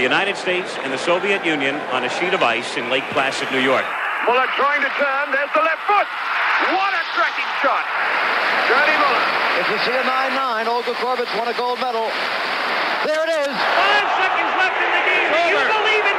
the United States and the Soviet Union on a sheet of ice in Lake Placid, New York. Muller trying to turn. There's the left foot. What a cracking shot. Johnny Muller. If you see a 9-9, Olga Korbut's won a gold medal. There it is. Five seconds left in the game. Do you believe in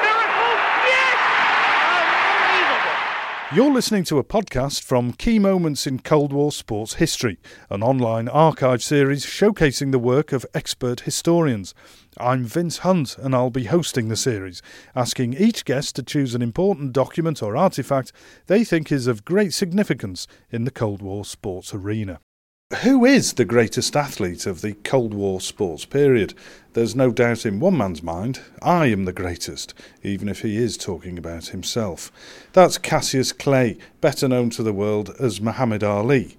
You're listening to a podcast from Key Moments in Cold War Sports History, an online archive series showcasing the work of expert historians. I'm Vince Hunt and I'll be hosting the series, asking each guest to choose an important document or artefact they think is of great significance in the Cold War sports arena. Who is the greatest athlete of the Cold War sports period? There's no doubt in one man's mind, I am the greatest, even if he is talking about himself. That's Cassius Clay, better known to the world as Muhammad Ali.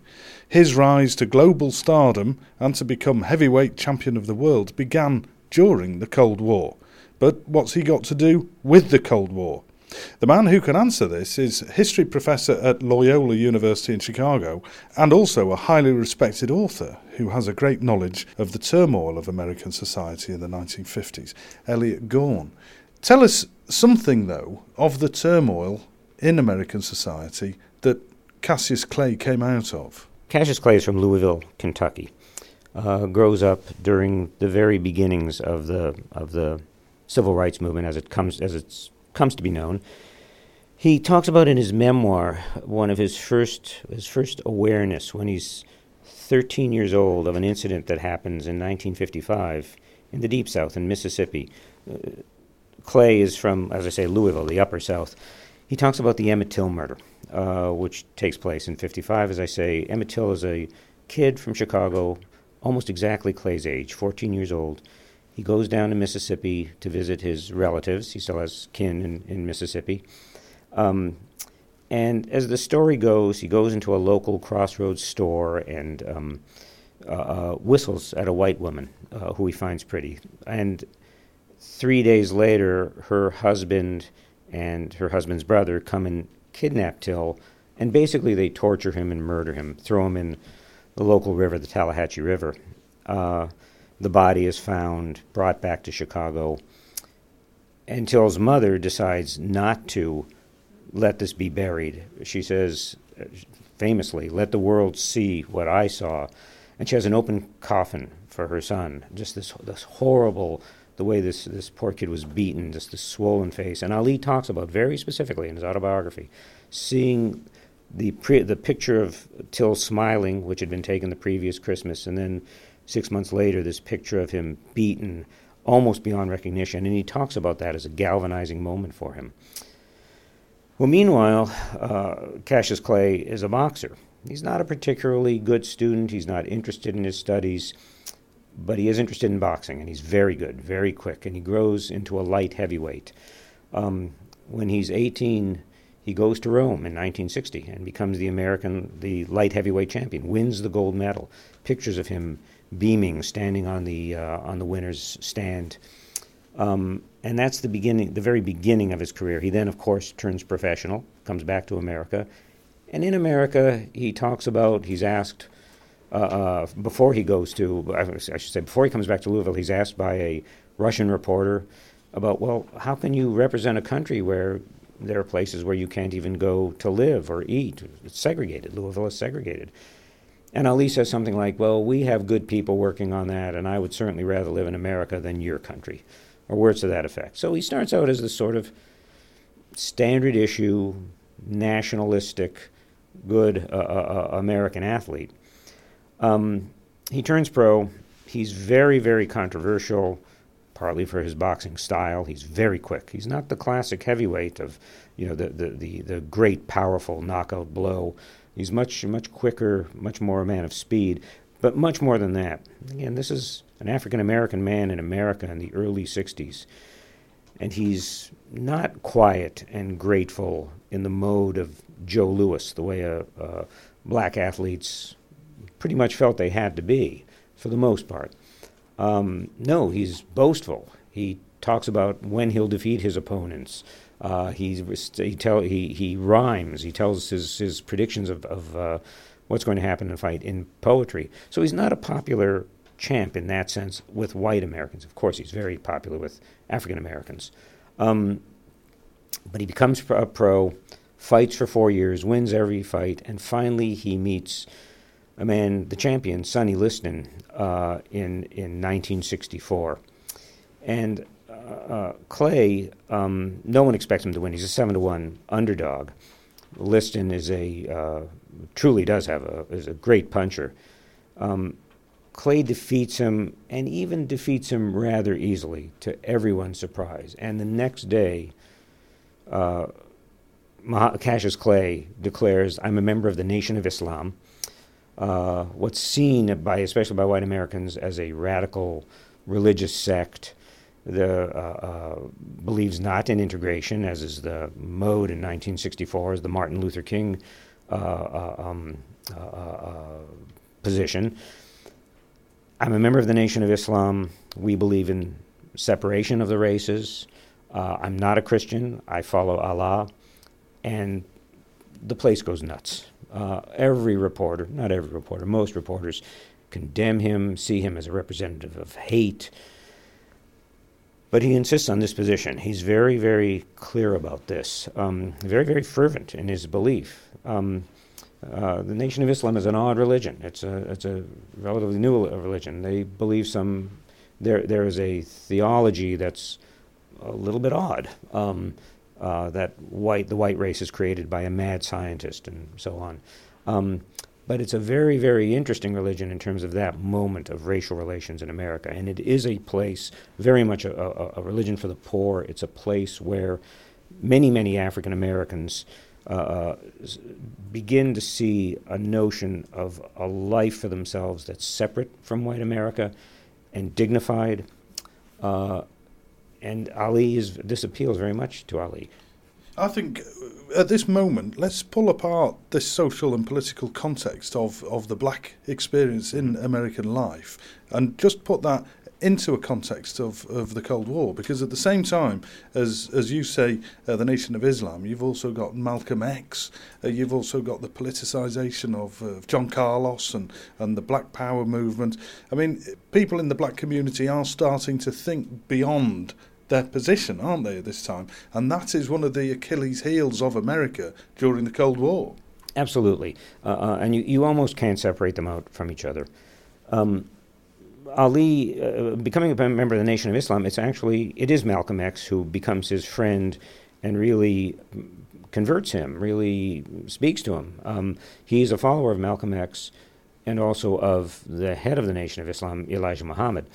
His rise to global stardom and to become heavyweight champion of the world began during the Cold War. But what's he got to do with the Cold War? The man who can answer this is history professor at Loyola University in Chicago and also a highly respected author who has a great knowledge of the turmoil of American society in the 1950s, Elliot Gorn. Tell us something, though, of the turmoil in American society that Cassius Clay came out of. Cassius Clay is from Louisville, Kentucky. Uh, grows up during the very beginnings of the of the civil rights movement as it comes as it's comes to be known. He talks about in his memoir one of his first his first awareness when he's 13 years old of an incident that happens in 1955 in the Deep South in Mississippi. Uh, Clay is from, as I say, Louisville, the Upper South. He talks about the Emmett Till murder, uh, which takes place in 55. As I say, Emmett Till is a kid from Chicago, almost exactly Clay's age, 14 years old. He goes down to Mississippi to visit his relatives. He still has kin in, in Mississippi. Um, and as the story goes, he goes into a local crossroads store and um, uh, uh, whistles at a white woman uh, who he finds pretty. And three days later, her husband and her husband's brother come and kidnap Till, and basically they torture him and murder him, throw him in the local river, the Tallahatchie River. The body is found, brought back to Chicago. And Till's mother decides not to let this be buried. She says, famously, let the world see what I saw. And she has an open coffin for her son. Just this, this horrible, the way this, this poor kid was beaten, just this swollen face. And Ali talks about very specifically in his autobiography, seeing the, pre- the picture of Till smiling, which had been taken the previous Christmas, and then six months later, this picture of him beaten almost beyond recognition. And he talks about that as a galvanizing moment for him. Well, meanwhile, uh, Cassius Clay is a boxer. He's not a particularly good student. He's not interested in his studies, but he is interested in boxing, and he's very good, very quick, and he grows into a light heavyweight. Um, when he's 18, he goes to Rome in 1960 and becomes the American, the light heavyweight champion, wins the gold medal. Pictures of him beaming, standing on the uh, on the winner's stand. Um, and that's the beginning, the very beginning of his career. He then, of course, turns professional, comes back to America, and in America, he talks about. He's asked uh, uh, before he goes to, I should say, before he comes back to Louisville, he's asked by a Russian reporter about, well, how can you represent a country where there are places where you can't even go to live or eat? It's segregated. Louisville is segregated. And Ali says something like, Well, we have good people working on that, and I would certainly rather live in America than your country, or words to that effect. So he starts out as this sort of standard issue, nationalistic, good uh, uh, uh, American athlete. Um, he turns pro. He's very, very controversial, partly for his boxing style. He's very quick. He's not the classic heavyweight of, you know, the, the, the, the great, powerful knockout blow He's much much quicker, much more a man of speed, but much more than that. Again, this is an African American man in America in the early '60s, and he's not quiet and grateful in the mode of Joe Louis, the way a, a black athletes pretty much felt they had to be, for the most part. Um, no, he's boastful. He talks about when he'll defeat his opponents. Uh, he he tell he he rhymes. He tells his his predictions of of uh, what's going to happen in a fight in poetry. So he's not a popular champ in that sense with white Americans. Of course, he's very popular with African Americans. Um, but he becomes a pro, fights for four years, wins every fight, and finally he meets a man, the champion, Sonny Liston, uh, in in 1964. And uh, Clay, um, no one expects him to win. He's a seven to one underdog. Liston is a uh, truly does have a is a great puncher. Um, Clay defeats him and even defeats him rather easily, to everyone's surprise. And the next day, uh, Cassius Clay declares, "I'm a member of the Nation of Islam." Uh, what's seen by, especially by white Americans, as a radical religious sect the, uh, uh, believes not in integration, as is the mode in 1964, as the Martin Luther King uh, uh um, uh, uh, position. I'm a member of the Nation of Islam. We believe in separation of the races. I'm not a Christian. I follow Allah. And the place goes nuts. every reporter, not every reporter, most reporters condemn him, see him as a representative of hate, but he insists on this position. He's very, very clear about this, um, very, very fervent in his belief. Um, uh, the Nation of Islam is an odd religion. It's a, it's a relatively new religion. They believe some, there, there is a theology that's a little bit odd. Um, uh, that white, the white race is created by a mad scientist and so on. Um, but it's a very, very interesting religion in terms of that moment of racial relations in America. And it is a place, very much a, a, a religion for the poor. It's a place where many, many African Americans uh, uh begin to see a notion of a life for themselves that's separate from white America and dignified. Uh, and Ali is, this appeals very much to Ali. I think uh, at this moment, let's pull apart this social and political context of, of the black experience in American life and just put that into a context of, of the Cold War because at the same time as as you say uh, the Nation of Islam you've also got Malcolm X uh, you've also got the politicization of, uh, of John Carlos and and the Black Power movement. I mean people in the black community are starting to think beyond their position, aren't they, at this time? And that is one of the Achilles' heels of America during the Cold War. Absolutely. Uh, uh, and you, you almost can't separate them out from each other. Um, Ali, uh, becoming a member of the Nation of Islam, it's actually, it is Malcolm X who becomes his friend and really converts him, really speaks to him. Um, he's a follower of Malcolm X and also of the head of the Nation of Islam, Elijah Muhammad.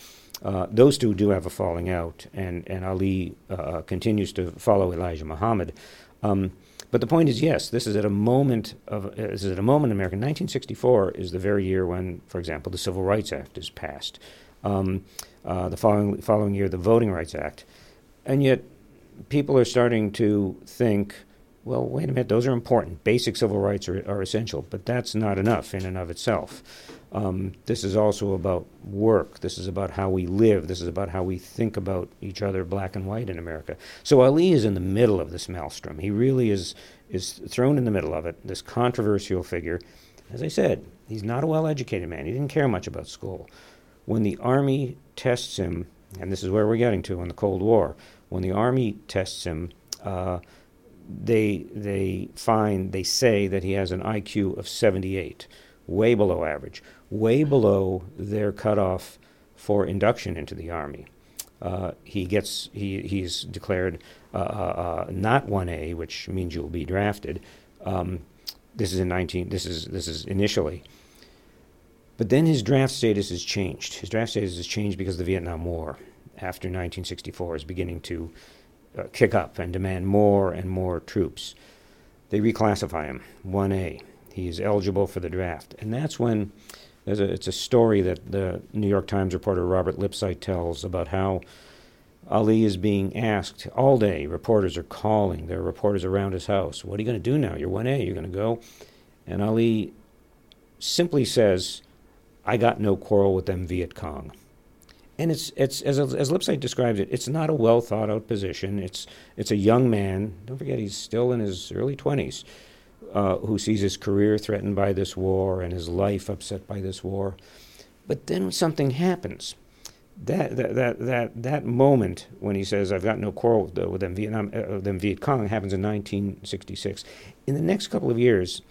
Uh, those two do have a falling out, and, and Ali uh, uh, continues to follow Elijah Muhammad. Um, but the point is, yes, this is at a moment of uh, this is at a moment in America. 1964 is the very year when, for example, the Civil Rights Act is passed. Um, uh, the following following year, the Voting Rights Act, and yet people are starting to think, well, wait a minute, those are important. Basic civil rights are, are essential, but that's not enough in and of itself. Um, this is also about work. This is about how we live. This is about how we think about each other, black and white, in America. So Ali is in the middle of this maelstrom. He really is is thrown in the middle of it. This controversial figure. As I said, he's not a well-educated man. He didn't care much about school. When the army tests him, and this is where we're getting to in the Cold War, when the army tests him. Uh, they they find they say that he has an IQ of 78, way below average way below their cutoff for induction into the Army. Uh, he gets he, he's declared uh, uh, uh not 1A, which means you'll be drafted. Um, this is in 19. This is this is initially. But then his draft status is changed. His draft status is changed because the Vietnam War, after 1964, is beginning to uh, kick up and demand more and more troops. They reclassify him 1A. He's eligible for the draft, and that's when a, it's a story that the New York Times reporter Robert Lipsyte tells about how Ali is being asked all day. Reporters are calling. There are reporters around his house. What are you going to do now? You're 1A. You're going to go? And Ali simply says, I got no quarrel with them Viet Cong. And it's, it's as, as Lipsyte describes it, it's not a well thought out position. It's, it's a young man. Don't forget, he's still in his early 20s uh, who sees his career threatened by this war and his life upset by this war. But then something happens. That, that, that, that, that moment when he says, I've got no quarrel with, with them, Vietnam, uh, them Viet Cong happens in 1966. In the next couple of years,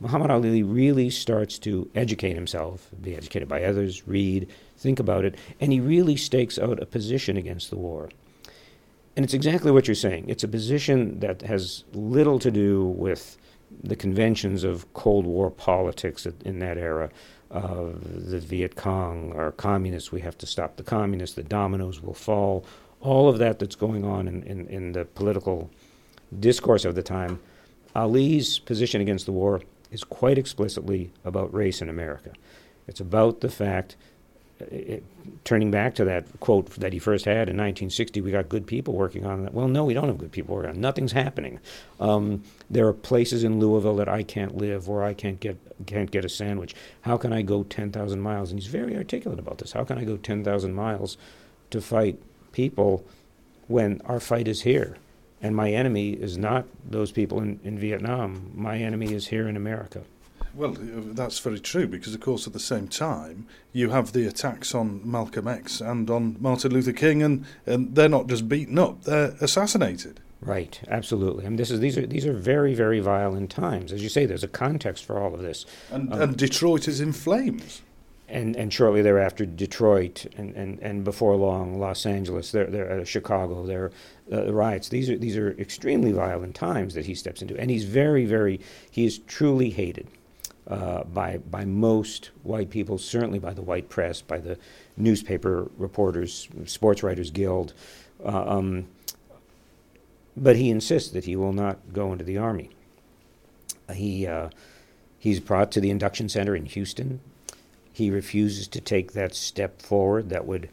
Muhammad Ali really starts to educate himself, be educated by others, read, think about it, and he really stakes out a position against the war. And it's exactly what you're saying. It's a position that has little to do with the conventions of Cold War politics in that era. Uh, the Viet Cong are communists, we have to stop the communists, the dominoes will fall. All of that that's going on in, in, in the political discourse of the time. Ali's position against the war is quite explicitly about race in America. It's about the fact turning back to that quote that he first had in 1960, we got good people working on that. Well, no, we don't have good people working on it. Nothing's happening. Um, there are places in Louisville that I can't live, where I can't get can't get a sandwich. How can I go 10,000 miles? And he's very articulate about this. How can I go 10,000 miles to fight people when our fight is here? And my enemy is not those people in, in Vietnam. My enemy is here in America. Well, that's very true because, of course, at the same time, you have the attacks on Malcolm X and on Martin Luther King, and, and they're not just beaten up; they're assassinated. Right, absolutely. I mean, this is these are these are very very violent times, as you say. There's a context for all of this, and, um, and Detroit is in flames. And and shortly thereafter, Detroit, and, and, and before long, Los Angeles, there there uh, Chicago, there uh, riots. These are these are extremely violent times that he steps into, and he's very very he is truly hated uh, by, by most white people, certainly by the white press, by the newspaper reporters, sports writers guild. Uh, um, but he insists that he will not go into the army. He, uh, he's brought to the induction center in Houston. He refuses to take that step forward that would,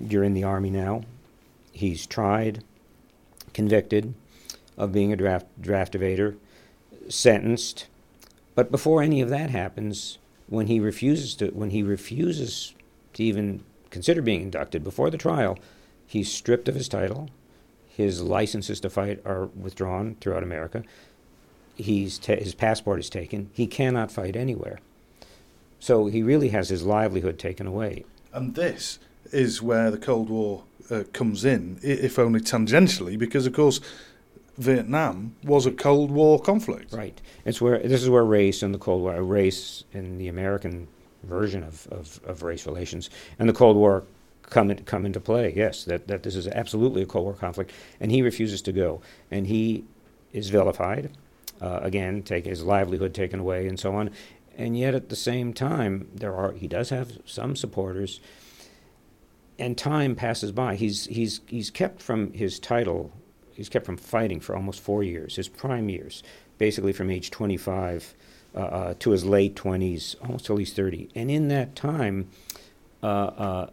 you're in the army now. He's tried, convicted of being a draft, draft evader, sentenced, but before any of that happens, when he refuses to when he refuses to even consider being inducted before the trial, he's stripped of his title. His licenses to fight are withdrawn throughout America. He's his passport is taken. He cannot fight anywhere. So he really has his livelihood taken away. And this is where the Cold War uh, comes in, if only tangentially, because of course Vietnam was a Cold War conflict. Right. It's where this is where race and the Cold War, race in the American version of, of, of race relations, and the Cold War come in, come into play. Yes, that that this is absolutely a Cold War conflict, and he refuses to go, and he is vilified. Uh, again, take his livelihood taken away, and so on. And yet, at the same time, there are he does have some supporters. And time passes by. He's he's he's kept from his title he's kept from fighting for almost four years, his prime years, basically from age 25 uh, uh, to his late 20s, almost till he's 30. And in that time, uh, uh,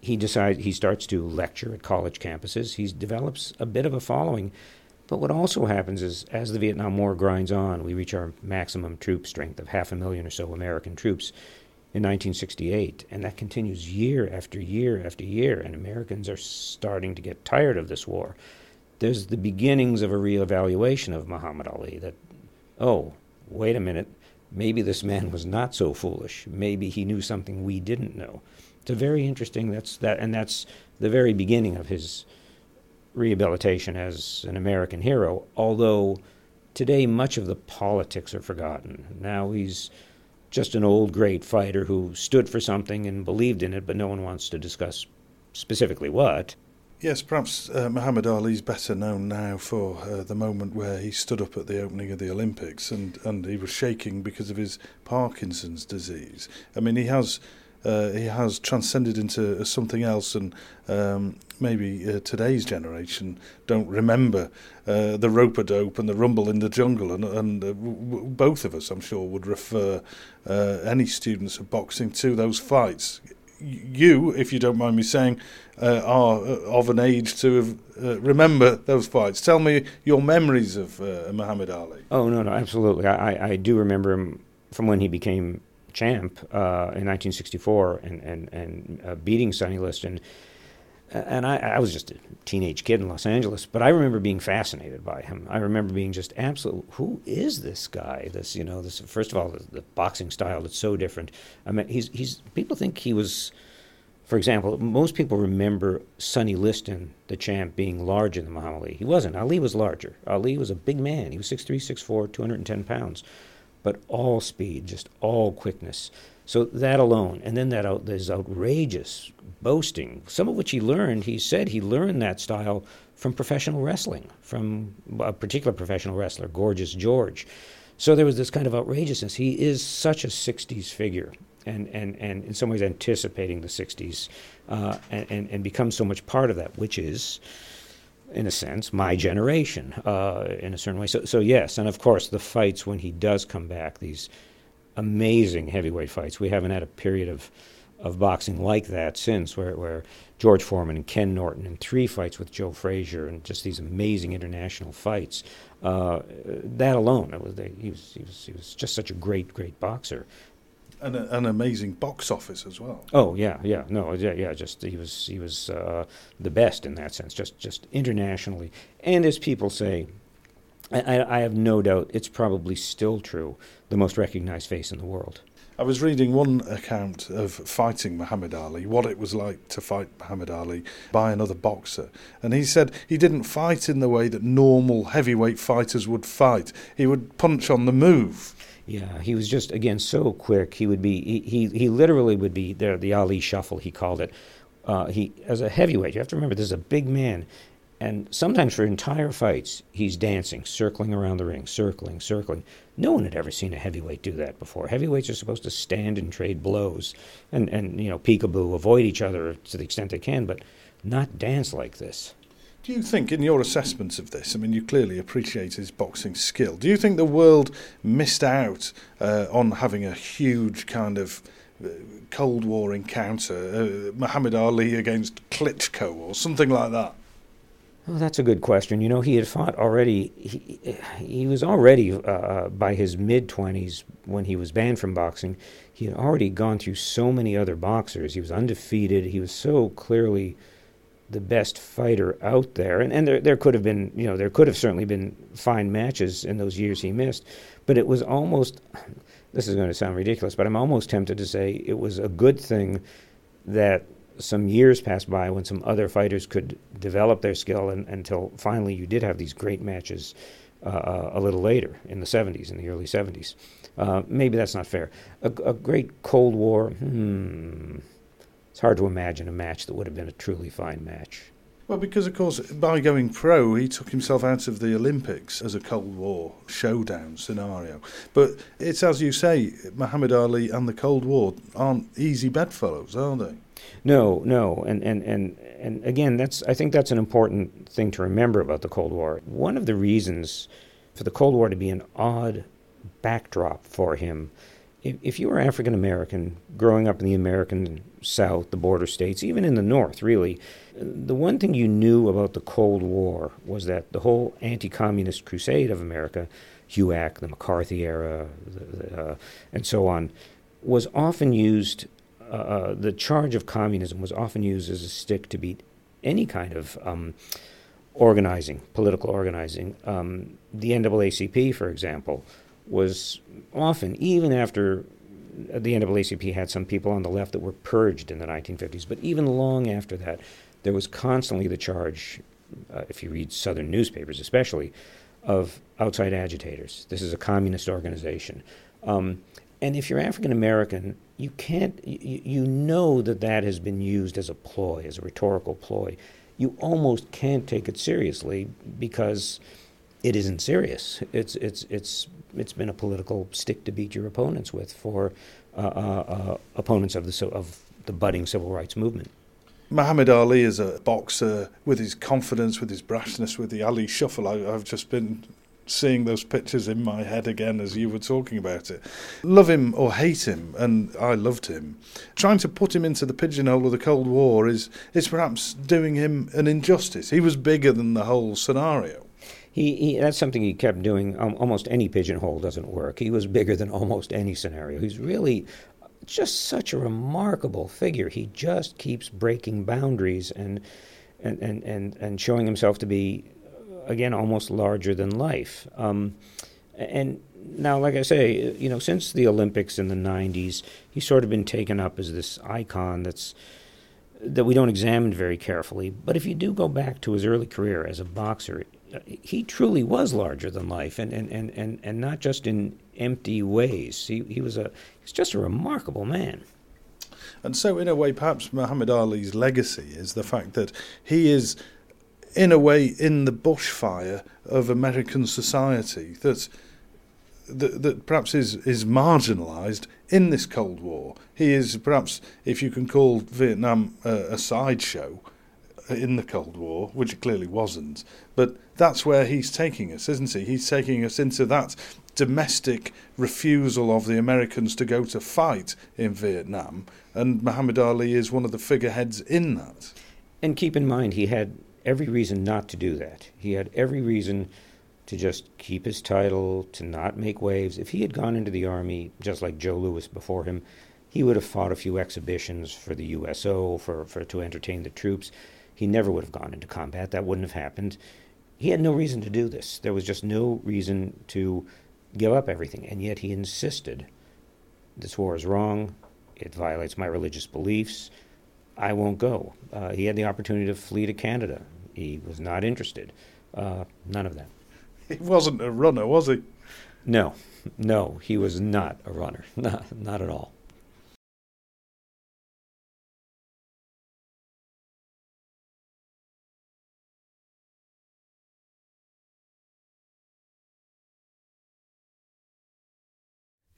he decides he starts to lecture at college campuses. He develops a bit of a following. But what also happens is, as the Vietnam War grinds on, we reach our maximum troop strength of half a million or so American troops in 1968, and that continues year after year after year. And Americans are starting to get tired of this war there's the beginnings of a reevaluation of Muhammad Ali that, oh, wait a minute, maybe this man was not so foolish. Maybe he knew something we didn't know. It's a very interesting, that's that, and that's the very beginning of his rehabilitation as an American hero, although today much of the politics are forgotten. Now he's just an old great fighter who stood for something and believed in it, but no one wants to discuss specifically what. Yes, perhaps uh, Muhammad Ali is better known now for uh, the moment where he stood up at the opening of the Olympics and, and he was shaking because of his Parkinson's disease. I mean, he has uh, he has transcended into something else, and um, maybe uh, today's generation don't remember uh, the rope a dope and the rumble in the jungle, and, and uh, w- both of us, I'm sure, would refer uh, any students of boxing to those fights you, if you don't mind me saying, uh, are uh, of an age to have, uh, remember those fights. Tell me your memories of uh, Muhammad Ali. Oh no, no, absolutely. I, I do remember him from when he became champ uh, in 1964 and and and uh, beating Sonny Liston. And I, I, was just a teenage kid in Los Angeles, but I remember being fascinated by him. I remember being just absolutely, Who is this guy? This, you know, this. First of all, the, the boxing style that's so different. I mean, he's he's. People think he was, for example, most people remember Sonny Liston, the champ, being larger than Muhammad Ali. He wasn't. Ali was larger. Ali was a big man. He was 6'3", 6'4", 210 pounds, but all speed, just all quickness. So that alone, and then that out, there's outrageous boasting, some of which he learned. He said he learned that style from professional wrestling, from a particular professional wrestler, Gorgeous George. So there was this kind of outrageousness. He is such a 60s figure, and, and, and in some ways anticipating the 60s, uh, and, and, and becomes so much part of that, which is, in a sense, my generation, uh, in a certain way. So, so yes, and of course the fights when he does come back, these amazing heavyweight fights. We haven't had a period of of boxing like that since, where, where George Foreman and Ken Norton and three fights with Joe Frazier and just these amazing international fights. Uh, that alone, was, he, was, he, was, he was just such a great, great boxer. And a, an amazing box office as well. Oh yeah, yeah, no, yeah, yeah. Just he was he was uh, the best in that sense, just just internationally. And as people say, I, I have no doubt it's probably still true, the most recognized face in the world. I was reading one account of fighting Muhammad Ali, what it was like to fight Muhammad Ali by another boxer. And he said he didn't fight in the way that normal heavyweight fighters would fight. He would punch on the move. Yeah, he was just again so quick. He would be he he, he literally would be there the Ali shuffle he called it. Uh, he as a heavyweight, you have to remember this is a big man. And sometimes for entire fights, he's dancing, circling around the ring, circling, circling. No one had ever seen a heavyweight do that before. Heavyweights are supposed to stand and trade blows and, and you know, peekaboo, avoid each other to the extent they can, but not dance like this. Do you think, in your assessments of this, I mean, you clearly appreciate his boxing skill. Do you think the world missed out uh, on having a huge kind of uh, Cold War encounter, uh, Muhammad Ali against Klitschko or something like that? That's a good question. You know, he had fought already. He, he was already, uh, uh by his mid 20s, when he was banned from boxing, he had already gone through so many other boxers. He was undefeated. He was so clearly the best fighter out there. And, and there, there could have been, you know, there could have certainly been fine matches in those years he missed. But it was almost, this is going to sound ridiculous, but I'm almost tempted to say it was a good thing that some years passed by when some other fighters could develop their skill and, until finally you did have these great matches uh, a little later in the 70s, in the early 70s. Uh, maybe that's not fair. A, a, great Cold War, hmm, it's hard to imagine a match that would have been a truly fine match. Well, because of course, by going pro, he took himself out of the Olympics as a Cold War showdown scenario. But it's as you say, Muhammad Ali and the Cold War aren't easy bedfellows, are they? No, no, and and and and again, that's I think that's an important thing to remember about the Cold War. One of the reasons for the Cold War to be an odd backdrop for him, if, if you were African American growing up in the American South, the border states, even in the North, really, the one thing you knew about the Cold War was that the whole anti-communist crusade of America, HUAC, the McCarthy era, the, the, uh, and so on, was often used uh, uh, the charge of communism was often used as a stick to beat any kind of um, organizing, political organizing. Um, the NAACP, for example, was often, even after the NAACP had some people on the left that were purged in the 1950s, but even long after that, there was constantly the charge, uh, if you read Southern newspapers especially, of outside agitators. This is a communist organization. Um, and if you're African American, you can't, you, you know that that has been used as a ploy, as a rhetorical ploy. You almost can't take it seriously because it isn't serious. It's, it's, it's, it's been a political stick to beat your opponents with for uh, uh, uh, opponents of the, of the budding civil rights movement. Muhammad Ali is a boxer with his confidence, with his brashness, with the Ali shuffle. I, have just been seeing those pictures in my head again as you were talking about it. Love him or hate him, and I loved him. Trying to put him into the pigeonhole of the Cold War is, is perhaps doing him an injustice. He was bigger than the whole scenario. He, he, that's something he kept doing. Um, almost any pigeonhole doesn't work. He was bigger than almost any scenario. He's really just such a remarkable figure. He just keeps breaking boundaries and and and and, and showing himself to be again almost larger than life. Um, and now, like I say, you know, since the Olympics in the '90s, he's sort of been taken up as this icon that's that we don't examine very carefully. But if you do go back to his early career as a boxer, he truly was larger than life, and, and, and, and, and not just in empty ways. He, he was a he's just a remarkable man. And so, in a way, perhaps Muhammad Ali's legacy is the fact that he is, in a way, in the bushfire of American society that that, that perhaps is, is marginalised in this Cold War. He is perhaps, if you can call Vietnam a, a sideshow in the Cold War, which it clearly wasn't, but that's where he's taking us, isn't he? He's taking us into that domestic refusal of the Americans to go to fight in Vietnam, and Muhammad Ali is one of the figureheads in that. And keep in mind, he had every reason not to do that. He had every reason to just keep his title, to not make waves. If he had gone into the army just like Joe Louis before him, he would have fought a few exhibitions for the USO for, for to entertain the troops. He never would have gone into combat. That wouldn't have happened. He had no reason to do this. There was just no reason to give up everything, and yet he insisted. This war is wrong. It violates my religious beliefs. I won't go. Uh, he had the opportunity to flee to Canada. He was not interested. Uh, none of that. He wasn't a runner, was he? No, no, he was not a runner. Not, not at all.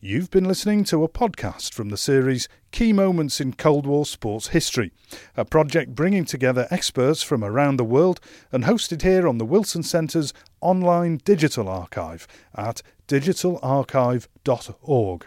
You've been listening to a podcast from the series Key Moments in Cold War Sports History, a project bringing together experts from around the world and hosted here on the Wilson Centre's online digital archive at digitalarchive.org.